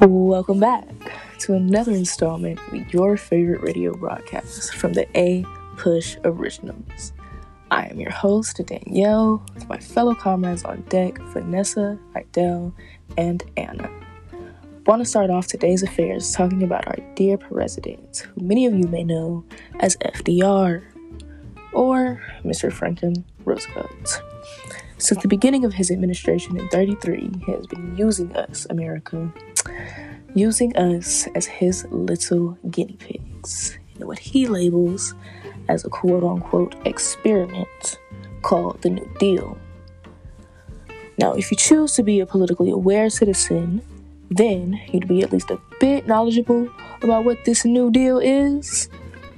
Welcome back to another installment of your favorite radio broadcast from the A Push Originals. I am your host, Danielle, with my fellow comrades on deck, Vanessa, Idell, and Anna. Want to start off today's affairs talking about our dear president, who many of you may know as FDR or Mr. Franklin Roosevelt. Since the beginning of his administration in 33, he has been using us, America, using us as his little guinea pigs in what he labels as a quote unquote experiment called the New Deal. Now, if you choose to be a politically aware citizen, then you'd be at least a bit knowledgeable about what this New Deal is.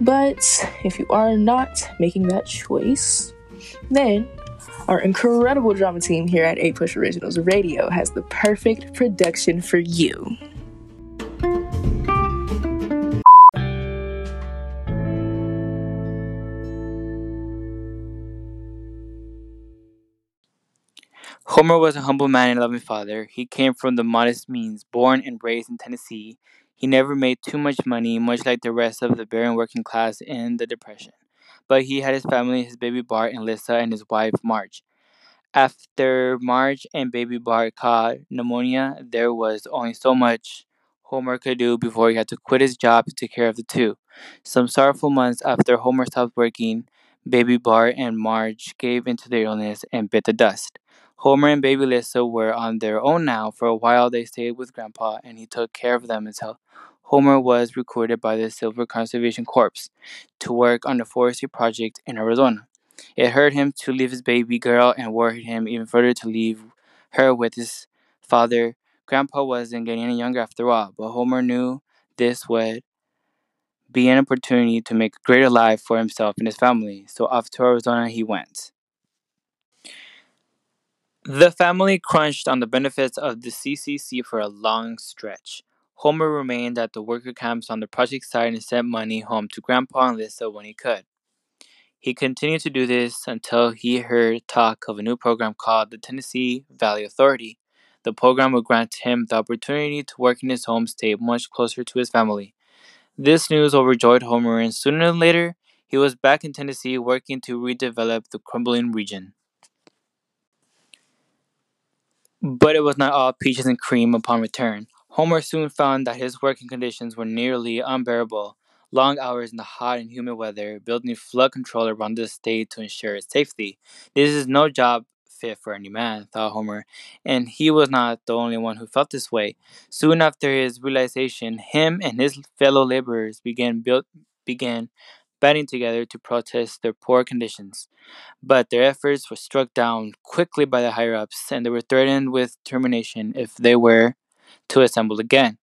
But if you are not making that choice, then our incredible drama team here at A Push Originals Radio has the perfect production for you. Homer was a humble man and loving father. He came from the modest means, born and raised in Tennessee. He never made too much money, much like the rest of the barren working class in the Depression. But he had his family, his baby Bart and Lisa, and his wife Marge. After Marge and baby Bart caught pneumonia, there was only so much Homer could do before he had to quit his job to take care of the two. Some sorrowful months after Homer stopped working, baby Bart and Marge gave into their illness and bit the dust. Homer and baby Lisa were on their own now. For a while, they stayed with Grandpa, and he took care of them until Homer was recruited by the Silver Conservation Corps to work on a forestry project in Arizona. It hurt him to leave his baby girl and worried him even further to leave her with his father. Grandpa wasn't getting any younger after all, but Homer knew this would be an opportunity to make a greater life for himself and his family, so off to Arizona he went. The family crunched on the benefits of the CCC for a long stretch. Homer remained at the worker camps on the project site and sent money home to Grandpa and Lisa when he could. He continued to do this until he heard talk of a new program called the Tennessee Valley Authority. The program would grant him the opportunity to work in his home state much closer to his family. This news overjoyed Homer, and sooner than later, he was back in Tennessee working to redevelop the crumbling region. But it was not all peaches and cream upon return. Homer soon found that his working conditions were nearly unbearable. Long hours in the hot and humid weather, building flood control around the state to ensure its safety. This is no job fit for any man, thought Homer, and he was not the only one who felt this way. Soon after his realization, him and his fellow laborers began built began banding together to protest their poor conditions. But their efforts were struck down quickly by the higher ups, and they were threatened with termination if they were to assemble again.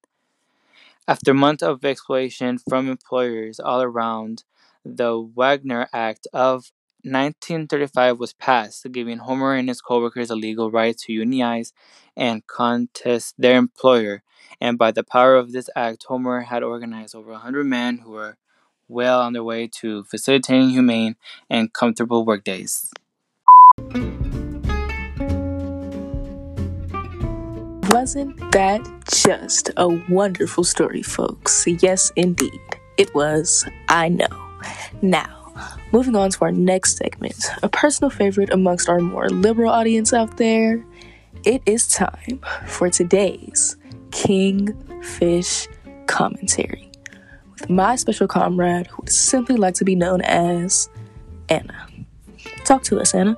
After months of exploitation from employers all around, the Wagner Act of 1935 was passed, giving Homer and his coworkers a legal right to unionize and contest their employer. And by the power of this act, Homer had organized over 100 men who were well on their way to facilitating humane and comfortable workdays. Wasn't that just a wonderful story, folks? Yes, indeed. It was. I know. Now, moving on to our next segment, a personal favorite amongst our more liberal audience out there, it is time for today's Kingfish commentary with my special comrade who would simply like to be known as Anna. Talk to us, Anna.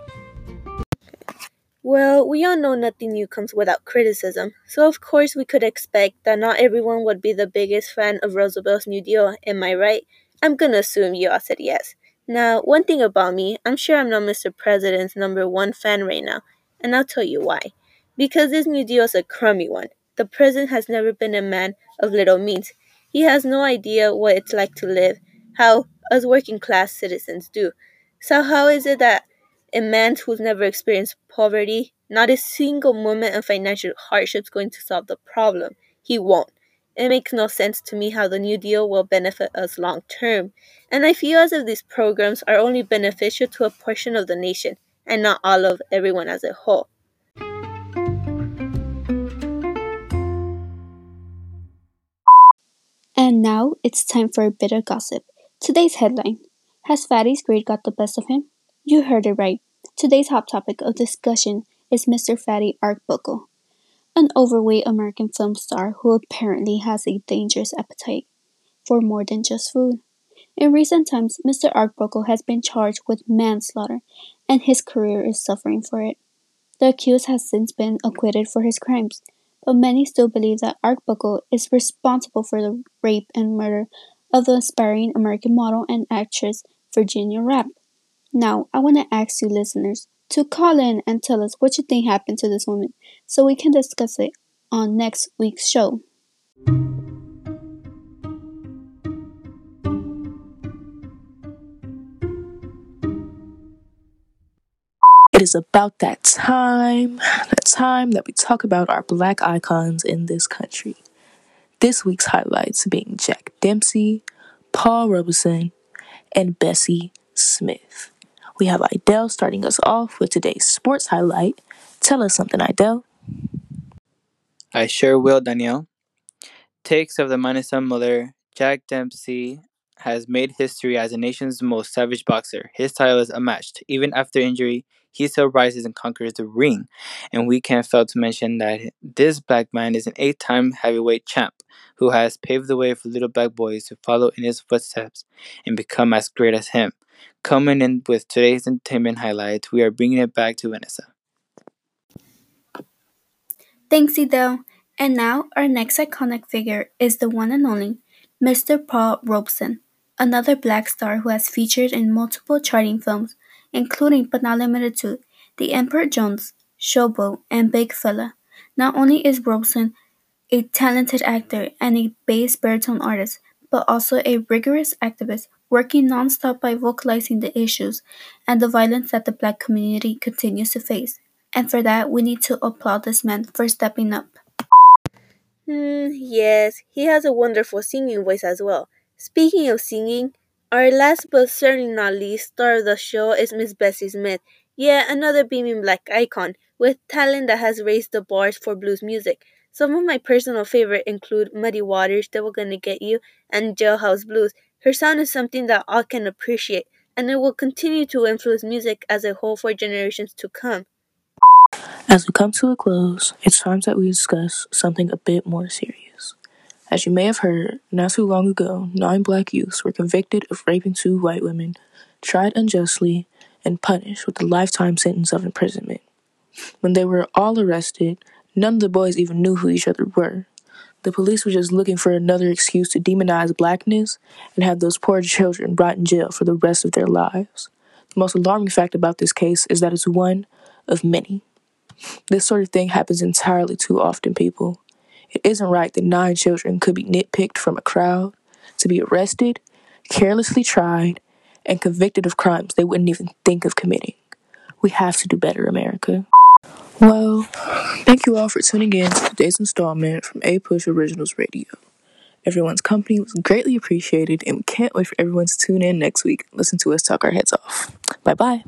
Well, we all know nothing new comes without criticism, so of course we could expect that not everyone would be the biggest fan of Roosevelt's New Deal, am I right? I'm gonna assume you all said yes. Now, one thing about me, I'm sure I'm not Mr. President's number one fan right now, and I'll tell you why. Because this New Deal is a crummy one. The President has never been a man of little means. He has no idea what it's like to live, how us working class citizens do. So, how is it that a man who's never experienced poverty, not a single moment of financial hardship is going to solve the problem. He won't. It makes no sense to me how the New Deal will benefit us long term. And I feel as if these programs are only beneficial to a portion of the nation and not all of everyone as a whole. And now it's time for a bit of gossip. Today's headline Has Fatty's grade got the best of him? You heard it right. Today's hot topic of discussion is Mr. Fatty Arbuckle, an overweight American film star who apparently has a dangerous appetite for more than just food. In recent times, Mr. Arbuckle has been charged with manslaughter, and his career is suffering for it. The accused has since been acquitted for his crimes, but many still believe that Arbuckle is responsible for the rape and murder of the aspiring American model and actress Virginia Rappe. Now, I want to ask you listeners to call in and tell us what you think happened to this woman so we can discuss it on next week's show. It is about that time, that time that we talk about our black icons in this country. This week's highlights being Jack Dempsey, Paul Robeson, and Bessie Smith. We have Idell starting us off with today's sports highlight. Tell us something, Idell. I sure will, Danielle. Takes of the Manassa Mauler, Jack Dempsey has made history as the nation's most savage boxer. His title is unmatched. Even after injury, he still rises and conquers the ring. And we can't fail to mention that this black man is an eight time heavyweight champ who has paved the way for little black boys to follow in his footsteps and become as great as him. Coming in with today's entertainment highlights, we are bringing it back to Vanessa. Thanks, Idell. And now, our next iconic figure is the one and only Mr. Paul Robeson, another black star who has featured in multiple charting films, including but not limited to The Emperor Jones, Showboat, and Big Fella. Not only is Robeson a talented actor and a bass baritone artist, but also a rigorous activist working nonstop by vocalizing the issues and the violence that the black community continues to face. And for that, we need to applaud this man for stepping up. Hmm, yes, he has a wonderful singing voice as well. Speaking of singing, our last but certainly not least star of the show is Miss Bessie Smith, yet another beaming black icon with talent that has raised the bars for blues music. Some of my personal favorite include Muddy Waters, Devil Gonna Get You, and Jailhouse Blues. Her sound is something that all can appreciate, and it will continue to influence music as a whole for generations to come. As we come to a close, it's time that we discuss something a bit more serious. As you may have heard, not too long ago, nine black youths were convicted of raping two white women, tried unjustly, and punished with a lifetime sentence of imprisonment. When they were all arrested, none of the boys even knew who each other were. The police were just looking for another excuse to demonize blackness and have those poor children brought in jail for the rest of their lives. The most alarming fact about this case is that it's one of many. This sort of thing happens entirely too often, people. It isn't right that nine children could be nitpicked from a crowd, to be arrested, carelessly tried, and convicted of crimes they wouldn't even think of committing. We have to do better, America. Well, thank you all for tuning in to today's installment from A Push Originals Radio. Everyone's company was greatly appreciated, and we can't wait for everyone to tune in next week listen to us talk our heads off. Bye bye.